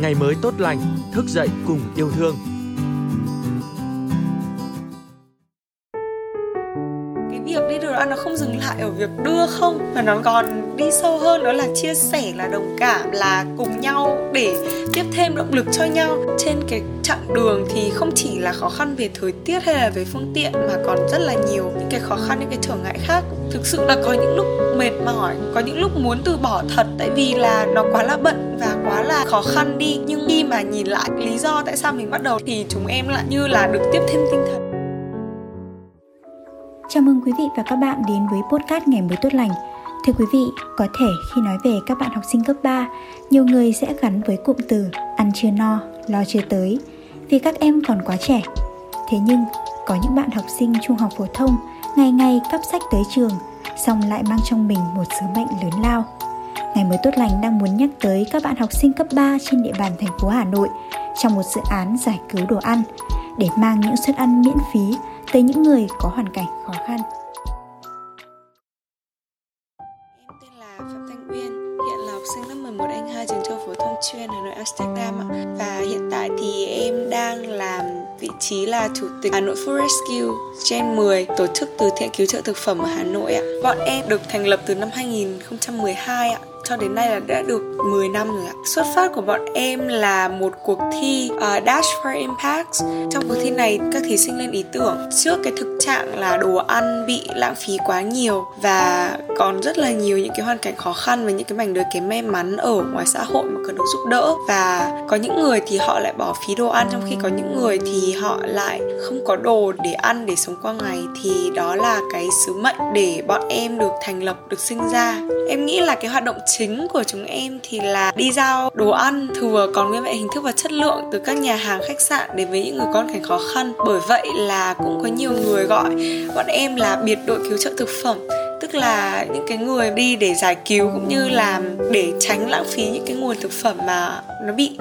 ngày mới tốt lành, thức dậy cùng yêu thương. Việc nó không dừng lại ở việc đưa không, mà nó còn đi sâu hơn, đó là chia sẻ, là đồng cảm, là cùng nhau để tiếp thêm động lực cho nhau. Trên cái chặng đường thì không chỉ là khó khăn về thời tiết hay là về phương tiện, mà còn rất là nhiều những cái khó khăn, những cái trở ngại khác. Thực sự là có những lúc mệt mỏi, có những lúc muốn từ bỏ thật, tại vì là nó quá là bận và quá là khó khăn đi. Nhưng khi mà nhìn lại lý do tại sao mình bắt đầu thì chúng em lại như là được tiếp thêm tinh thần. Chào mừng quý vị và các bạn đến với podcast Ngày mới tốt lành. Thưa quý vị, có thể khi nói về các bạn học sinh cấp 3, nhiều người sẽ gắn với cụm từ ăn chưa no, lo chưa tới vì các em còn quá trẻ. Thế nhưng, có những bạn học sinh trung học phổ thông ngày ngày cắp sách tới trường, xong lại mang trong mình một sứ mệnh lớn lao. Ngày mới tốt lành đang muốn nhắc tới các bạn học sinh cấp 3 trên địa bàn thành phố Hà Nội trong một dự án giải cứu đồ ăn để mang những suất ăn miễn phí tới những người có hoàn cảnh khó khăn. Em tên là Phạm Thanh Uyên, hiện là học sinh lớp 11 Anh 2 trường trung học phổ thông chuyên Hà Nội Amsterdam ạ. Và hiện tại thì em đang làm vị trí là chủ tịch Hà Nội Food Rescue Gen 10, tổ chức từ thiện cứu trợ thực phẩm ở Hà Nội ạ. Bọn em được thành lập từ năm 2012 ạ cho đến nay là đã được 10 năm rồi ạ. Xuất phát của bọn em là một cuộc thi uh, Dash for Impact. Trong cuộc thi này các thí sinh lên ý tưởng trước cái thực trạng là đồ ăn bị lãng phí quá nhiều và còn rất là nhiều những cái hoàn cảnh khó khăn và những cái mảnh đời kém may mắn ở ngoài xã hội mà cần được giúp đỡ và có những người thì họ lại bỏ phí đồ ăn trong khi có những người thì họ lại không có đồ để ăn để sống qua ngày thì đó là cái sứ mệnh để bọn em được thành lập được sinh ra em nghĩ là cái hoạt động chính của chúng em thì là đi giao đồ ăn, thừa còn nguyên vẹn hình thức và chất lượng từ các nhà hàng, khách sạn đến với những người con cảnh khó khăn. Bởi vậy là cũng có nhiều người gọi bọn em là biệt đội cứu trợ thực phẩm, tức là những cái người đi để giải cứu cũng như là để tránh lãng phí những cái nguồn thực phẩm mà nó bị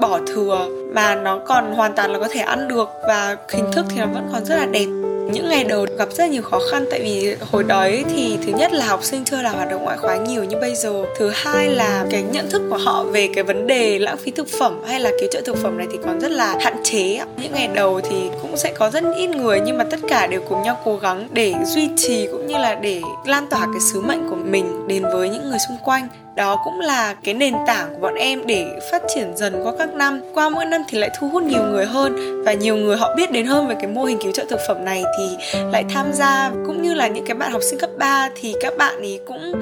bỏ thừa, mà nó còn hoàn toàn là có thể ăn được và hình thức thì nó vẫn còn rất là đẹp những ngày đầu gặp rất nhiều khó khăn. Tại vì hồi đấy thì thứ nhất là học sinh chưa làm hoạt động ngoại khóa nhiều như bây giờ. Thứ hai là cái nhận thức của họ về cái vấn đề lãng phí thực phẩm hay là cứu trợ thực phẩm này thì còn rất là hạn chế. Những ngày đầu thì cũng sẽ có rất ít người nhưng mà tất cả đều cùng nhau cố gắng để duy trì cũng như là để lan tỏa cái sứ mệnh của mình đến với những người xung quanh đó cũng là cái nền tảng của bọn em để phát triển dần qua các năm. Qua mỗi năm thì lại thu hút nhiều người hơn và nhiều người họ biết đến hơn về cái mô hình cứu trợ thực phẩm này thì lại tham gia. Cũng như là những cái bạn học sinh cấp 3 thì các bạn ấy cũng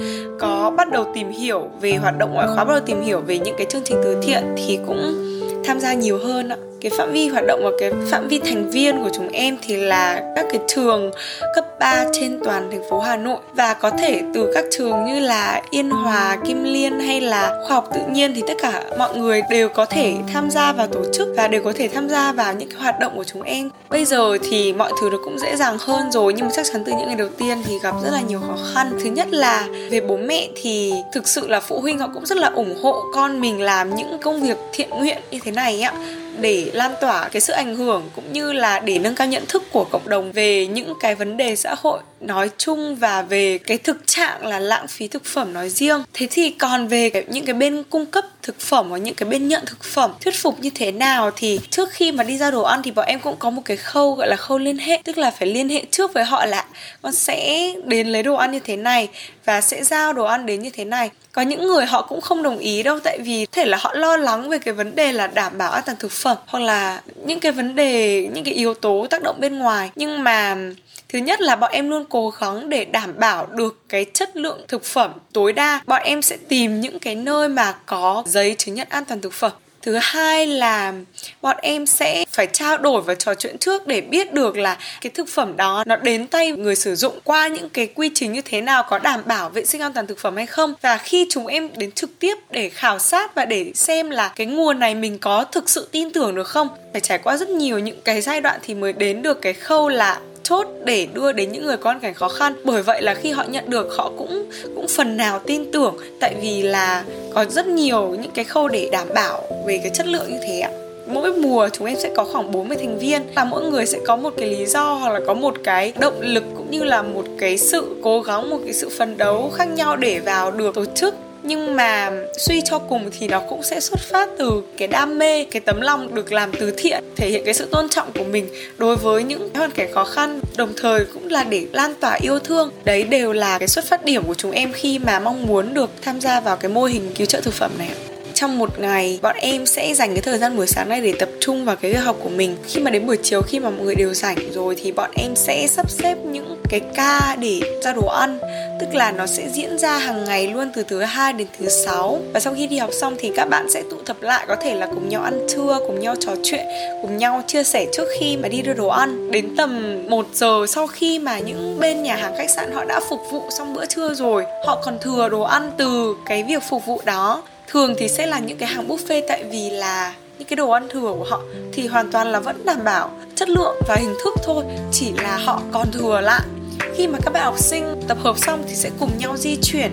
có bắt đầu tìm hiểu về hoạt động ngoại khóa, bắt đầu tìm hiểu về những cái chương trình từ thiện thì cũng tham gia nhiều hơn ạ cái phạm vi hoạt động và cái phạm vi thành viên của chúng em thì là các cái trường cấp 3 trên toàn thành phố Hà Nội và có thể từ các trường như là Yên Hòa, Kim Liên hay là khoa học tự nhiên thì tất cả mọi người đều có thể tham gia vào tổ chức và đều có thể tham gia vào những cái hoạt động của chúng em. Bây giờ thì mọi thứ nó cũng dễ dàng hơn rồi nhưng mà chắc chắn từ những ngày đầu tiên thì gặp rất là nhiều khó khăn. Thứ nhất là về bố mẹ thì thực sự là phụ huynh họ cũng rất là ủng hộ con mình làm những công việc thiện nguyện như thế này ạ để lan tỏa cái sự ảnh hưởng cũng như là để nâng cao nhận thức của cộng đồng về những cái vấn đề xã hội nói chung và về cái thực trạng là lãng phí thực phẩm nói riêng. Thế thì còn về cái, những cái bên cung cấp thực phẩm và những cái bên nhận thực phẩm thuyết phục như thế nào thì trước khi mà đi ra đồ ăn thì bọn em cũng có một cái khâu gọi là khâu liên hệ, tức là phải liên hệ trước với họ là con sẽ đến lấy đồ ăn như thế này và sẽ giao đồ ăn đến như thế này. Có những người họ cũng không đồng ý đâu, tại vì thể là họ lo lắng về cái vấn đề là đảm bảo an toàn thực phẩm hoặc là những cái vấn đề, những cái yếu tố tác động bên ngoài. Nhưng mà thứ nhất là bọn em luôn cố gắng để đảm bảo được cái chất lượng thực phẩm tối đa. Bọn em sẽ tìm những cái nơi mà có giấy chứng nhận an toàn thực phẩm. Thứ hai là bọn em sẽ phải trao đổi và trò chuyện trước để biết được là cái thực phẩm đó nó đến tay người sử dụng qua những cái quy trình như thế nào, có đảm bảo vệ sinh an toàn thực phẩm hay không. Và khi chúng em đến trực tiếp để khảo sát và để xem là cái nguồn này mình có thực sự tin tưởng được không, phải trải qua rất nhiều những cái giai đoạn thì mới đến được cái khâu là chốt để đưa đến những người có hoàn cảnh khó khăn. Bởi vậy là khi họ nhận được, họ cũng cũng phần nào tin tưởng. Tại vì là có rất nhiều những cái khâu để đảm bảo về cái chất lượng như thế ạ. Mỗi mùa chúng em sẽ có khoảng 40 thành viên và mỗi người sẽ có một cái lý do hoặc là có một cái động lực cũng như là một cái sự cố gắng, một cái sự phấn đấu khác nhau để vào được tổ chức nhưng mà suy cho cùng thì nó cũng sẽ xuất phát từ cái đam mê, cái tấm lòng được làm từ thiện, thể hiện cái sự tôn trọng của mình đối với những hoàn cảnh khó khăn. Đồng thời cũng là để lan tỏa yêu thương. Đấy đều là cái xuất phát điểm của chúng em khi mà mong muốn được tham gia vào cái mô hình cứu trợ thực phẩm này trong một ngày, bọn em sẽ dành cái thời gian buổi sáng này để tập trung vào cái việc học của mình. Khi mà đến buổi chiều, khi mà mọi người đều rảnh rồi thì bọn em sẽ sắp xếp những cái ca để ra đồ ăn. Tức là nó sẽ diễn ra hàng ngày luôn từ thứ hai đến thứ sáu. Và sau khi đi học xong thì các bạn sẽ tụ tập lại, có thể là cùng nhau ăn trưa, cùng nhau trò chuyện, cùng nhau chia sẻ trước khi mà đi đưa đồ ăn. Đến tầm 1 giờ sau khi mà những bên nhà hàng khách sạn họ đã phục vụ xong bữa trưa rồi, họ còn thừa đồ ăn từ cái việc phục vụ đó thường thì sẽ là những cái hàng buffet tại vì là những cái đồ ăn thừa của họ thì hoàn toàn là vẫn đảm bảo chất lượng và hình thức thôi, chỉ là họ còn thừa lại. Khi mà các bạn học sinh tập hợp xong thì sẽ cùng nhau di chuyển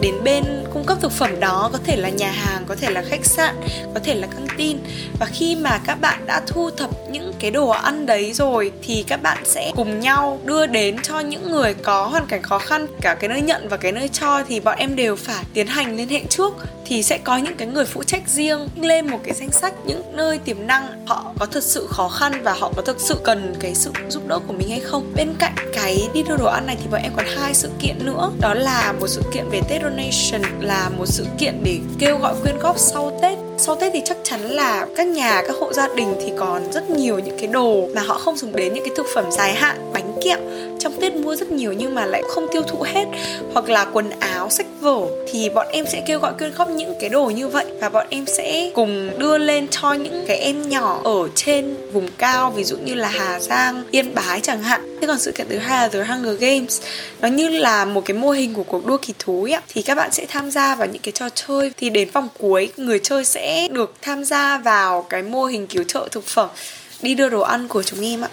đến bên cung cấp thực phẩm đó, có thể là nhà hàng, có thể là khách sạn, có thể là căng tin và khi mà các bạn đã thu thập những cái đồ ăn đấy rồi thì các bạn sẽ cùng nhau đưa đến cho những người có hoàn cảnh khó khăn, cả cái nơi nhận và cái nơi cho thì bọn em đều phải tiến hành liên hệ trước thì sẽ có những cái người phụ trách riêng lên một cái danh sách những nơi tiềm năng họ có thật sự khó khăn và họ có thực sự cần cái sự giúp đỡ của mình hay không. Bên cạnh cái đi đưa đồ ăn này thì bọn em còn hai sự kiện nữa. Đó là một sự kiện về Tết Donation, là một sự kiện để kêu gọi quyên góp sau Tết sau Tết thì chắc chắn là các nhà các hộ gia đình thì còn rất nhiều những cái đồ mà họ không dùng đến những cái thực phẩm dài hạn bánh kẹo. Trong Tết mua rất nhiều nhưng mà lại không tiêu thụ hết. Hoặc là quần áo sách vở thì bọn em sẽ kêu gọi quyên góp những cái đồ như vậy. Và bọn em sẽ cùng đưa lên cho những cái em nhỏ ở trên vùng cao ví dụ như là Hà Giang, Yên Bái chẳng hạn. Thế còn sự kiện thứ hai là The Hunger Games. Nó như là một cái mô hình của cuộc đua kỳ thú ấy, thì các bạn sẽ tham gia vào những cái trò chơi. Thì đến vòng cuối người chơi sẽ được tham gia vào cái mô hình cứu trợ thực phẩm, đi đưa đồ ăn của chúng em ạ.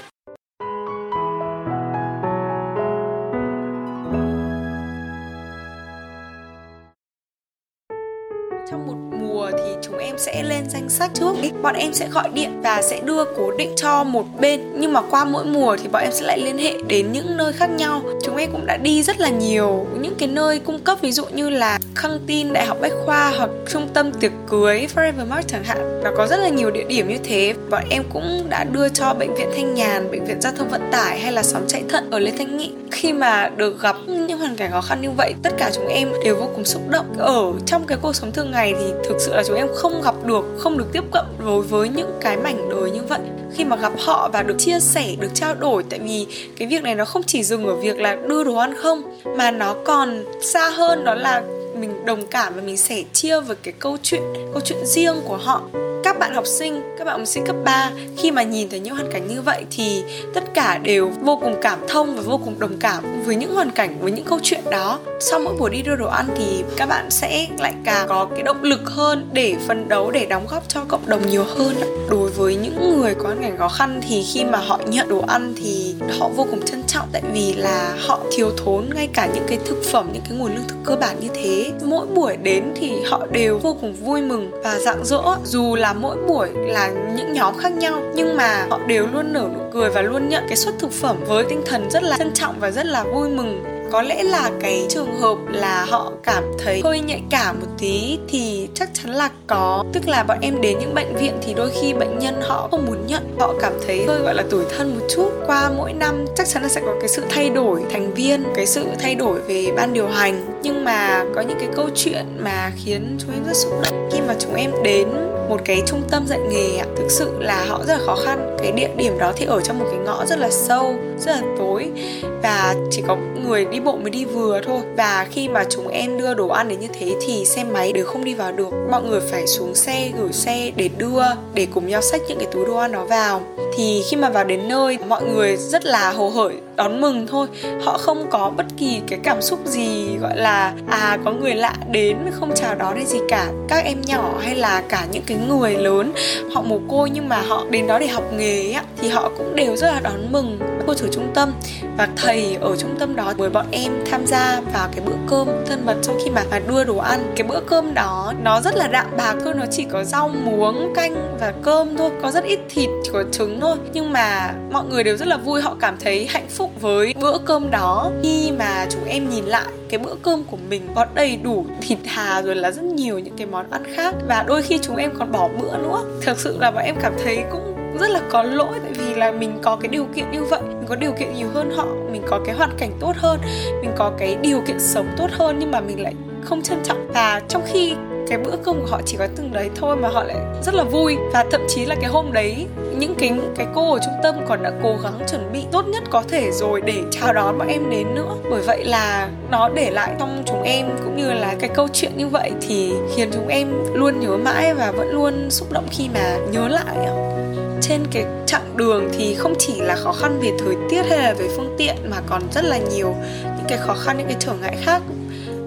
Trong một mùa thì chúng em sẽ lên danh sách trước bọn em sẽ gọi điện và sẽ đưa cố định cho một bên. Nhưng mà qua mỗi mùa thì bọn em sẽ lại liên hệ đến những nơi khác nhau. Chúng em cũng đã đi rất là nhiều. Những cái nơi cung cấp ví dụ như là căng tin, đại học bách khoa hoặc trung tâm tiệc cưới, forever mart chẳng hạn. Và có rất là nhiều địa điểm như thế. Bọn em cũng đã đưa cho bệnh viện thanh nhàn, bệnh viện giao thông vận tải hay là xóm chạy thận ở lê thanh nghị khi mà được gặp những hoàn cảnh khó khăn như vậy, tất cả chúng em đều vô cùng xúc động. Ở trong cái cuộc sống thường ngày thì thực sự là chúng em không gặp được, không được tiếp cận đối với những cái mảnh đời như vậy. Khi mà gặp họ và được chia sẻ, được trao đổi, tại vì cái việc này nó không chỉ dừng ở việc là đưa đồ ăn không, mà nó còn xa hơn, đó là mình đồng cảm và mình sẻ chia với cái câu chuyện câu chuyện riêng của họ các bạn học sinh, các bạn học sinh cấp 3 khi mà nhìn thấy những hoàn cảnh như vậy thì tất cả đều vô cùng cảm thông và vô cùng đồng cảm với những hoàn cảnh, với những câu chuyện đó. Sau mỗi buổi đi đưa đồ ăn thì các bạn sẽ lại càng có cái động lực hơn để phấn đấu để đóng góp cho cộng đồng nhiều hơn. Đối với những người có hoàn cảnh khó khăn thì khi mà họ nhận đồ ăn thì họ vô cùng trân trọng tại vì là họ thiếu thốn ngay cả những cái thực phẩm, những cái nguồn lương thực cơ bản như thế. Mỗi buổi đến thì họ đều vô cùng vui mừng và rạng rỡ dù là mỗi buổi là những nhóm khác nhau, nhưng mà họ đều luôn nở nụ cười và luôn nhận cái suất thực phẩm với tinh thần rất là trân trọng và rất là vui mừng. Có lẽ là cái trường hợp là họ cảm thấy hơi nhạy cảm một tí thì chắc chắn là có. Tức là bọn em đến những bệnh viện thì đôi khi bệnh nhân họ không muốn nhận, họ cảm thấy hơi, gọi là, tủi thân một chút. Qua mỗi năm chắc chắn là sẽ có cái sự thay đổi, thành viên, cái sự thay đổi về ban điều hành nhưng mà có những cái câu chuyện mà khiến chúng em rất xúc động khi mà chúng em đến một cái trung tâm dạy nghề ạ. Thực sự là họ rất là khó khăn. Cái địa điểm đó thì ở trong một cái ngõ rất là sâu, rất là tối. Và chỉ có người đi bộ mới đi vừa thôi. Và khi mà chúng em đưa đồ ăn đến như thế thì xe máy đều không đi vào được. Mọi người phải xuống xe, gửi xe để đưa, để cùng nhau xách những cái túi đồ ăn đó vào. Thì khi mà vào đến nơi, mọi người rất là hồ hởi, đón mừng thôi. Họ không có bất kỳ cái cảm xúc gì, gọi là à có người lạ đến không chào đón hay gì cả. Các em nhỏ hay là cả những cái người lớn, họ mồ côi nhưng mà họ đến đó để học nghề á thì họ cũng đều rất là đón mừng cô chủ trung tâm. Và thầy ở trung tâm đó mời bọn em tham gia vào cái bữa cơm thân mật trong khi mà đưa đồ ăn. Cái bữa cơm đó nó rất là đạm bạc thôi, nó chỉ có rau muống, canh và cơm thôi, có rất ít thịt, chỉ có trứng thôi. Nhưng mà mọi người đều rất là vui, họ cảm thấy hạnh phúc với bữa cơm đó. Khi mà chúng em nhìn lại cái bữa cơm của mình có đầy đủ thịt thà rồi là rất nhiều những cái món ăn khác. Và đôi khi chúng em còn bỏ bữa nữa. Thực sự là bọn em cảm thấy cũng rất là có lỗi, tại vì là mình có cái điều kiện như vậy, mình có điều kiện nhiều hơn họ, mình có cái hoàn cảnh tốt hơn, mình có cái điều kiện sống tốt hơn nhưng mà mình lại không trân trọng. Và trong khi cái bữa cơm của họ chỉ có từng đấy thôi mà họ lại rất là vui. Và thậm chí là cái hôm đấy những cái cái cô ở trung tâm còn đã cố gắng chuẩn bị tốt nhất có thể rồi để chào đón bọn em đến nữa. Bởi vậy là nó để lại trong chúng em cũng như là cái câu chuyện như vậy thì khiến chúng em luôn nhớ mãi và vẫn luôn xúc động khi mà nhớ lại trên cái chặng đường thì không chỉ là khó khăn về thời tiết hay là về phương tiện mà còn rất là nhiều những cái khó khăn, những cái trở ngại khác.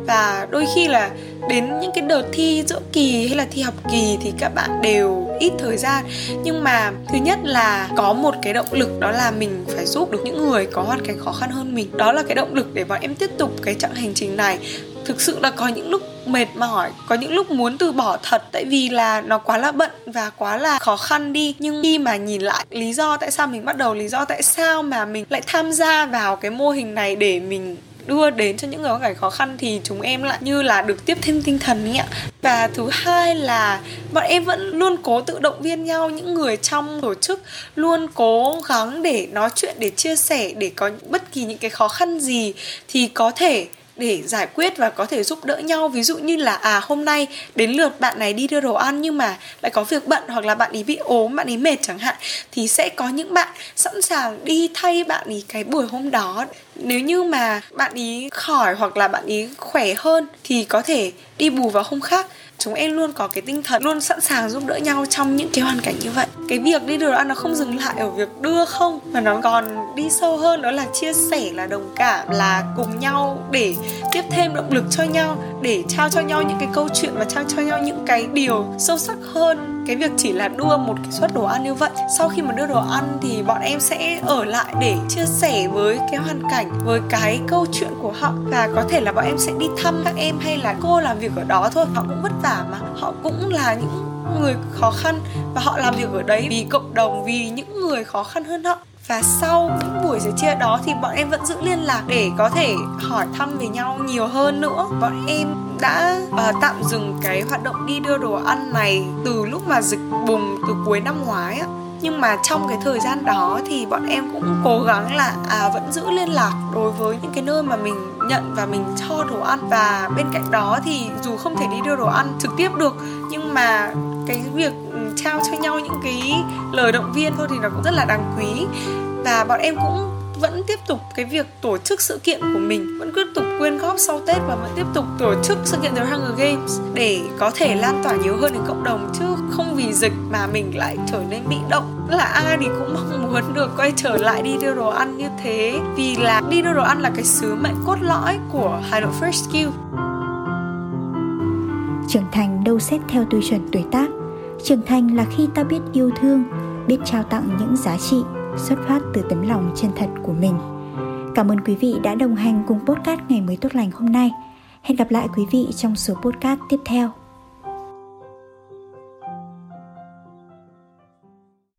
Và đôi khi là đến những cái đợt thi giữa kỳ hay là thi học kỳ thì các bạn đều ít thời gian. Nhưng mà thứ nhất là có một cái động lực đó là mình phải giúp được những người có hoàn cảnh khó khăn hơn mình. Đó là cái động lực để bọn em tiếp tục cái chặng hành trình này. Thực sự là có những lúc mệt mỏi, có những lúc muốn từ bỏ thật, tại vì là nó quá là bận và quá là khó khăn đi. Nhưng khi mà nhìn lại lý do tại sao mình bắt đầu, lý do tại sao mà mình lại tham gia vào cái mô hình này để mình đưa đến cho những người có cảnh khó khăn thì chúng em lại như là được tiếp thêm tinh thần ấy ạ. Và thứ hai là bọn em vẫn luôn cố tự động viên nhau, những người trong tổ chức luôn cố gắng để nói chuyện, để chia sẻ, để có bất kỳ những cái khó khăn gì thì có thể để giải quyết và có thể giúp đỡ nhau. Ví dụ như là à hôm nay đến lượt bạn này đi đưa đồ ăn nhưng mà lại có việc bận hoặc là bạn ấy bị ốm, bạn ấy mệt chẳng hạn, thì sẽ có những bạn sẵn sàng đi thay bạn ấy cái buổi hôm đó. Nếu như mà bạn ý khỏi hoặc là bạn ý khỏe hơn thì có thể đi bù vào hôm khác chúng em luôn có cái tinh thần luôn sẵn sàng giúp đỡ nhau trong những cái hoàn cảnh như vậy. Cái việc đi đường đồ ăn nó không dừng lại ở việc đưa không, mà nó còn đi sâu hơn, đó là chia sẻ, là đồng cảm, là cùng nhau để tiếp thêm động lực cho nhau, để trao cho nhau những cái câu chuyện và trao cho nhau những cái điều sâu sắc hơn cái việc chỉ là đưa một cái suất đồ ăn như vậy. Sau khi mà đưa đồ ăn thì bọn em sẽ ở lại để chia sẻ với cái hoàn cảnh, với cái câu chuyện của họ. Và có thể là bọn em sẽ đi thăm các em hay là cô làm việc ở đó thôi. Họ cũng vất vả mà. Họ cũng là những người khó khăn và họ làm việc ở đấy vì cộng đồng, vì những người khó khăn hơn họ và sau những buổi sẻ chia đó thì bọn em vẫn giữ liên lạc để có thể hỏi thăm về nhau nhiều hơn nữa. Bọn em đã uh, tạm dừng cái hoạt động đi đưa đồ ăn này từ lúc mà dịch bùng từ cuối năm ngoái á. Nhưng mà trong cái thời gian đó thì bọn em cũng cố gắng là à vẫn giữ liên lạc đối với những cái nơi mà mình nhận và mình cho đồ ăn. Và bên cạnh đó thì dù không thể đi đưa đồ ăn trực tiếp được nhưng mà cái việc ừ, trao cho nhau những cái lời động viên thôi thì nó cũng rất là đáng quý. Và bọn em cũng vẫn tiếp tục cái việc tổ chức sự kiện của mình, vẫn tiếp tục quyên góp sau Tết và vẫn tiếp tục tổ chức sự kiện The Hunger Games để có thể lan tỏa nhiều hơn đến cộng đồng, chứ không vì dịch mà mình lại trở nên bị động. Là ai thì cũng mong muốn được quay trở lại đi đưa đồ ăn như thế, vì là đi đưa đồ ăn là cái sứ mệnh cốt lõi của Hà Nội First Skill trưởng thành đâu xét theo tiêu chuẩn tuổi tác. Trưởng thành là khi ta biết yêu thương, biết trao tặng những giá trị xuất phát từ tấm lòng chân thật của mình. Cảm ơn quý vị đã đồng hành cùng podcast ngày mới tốt lành hôm nay. Hẹn gặp lại quý vị trong số podcast tiếp theo.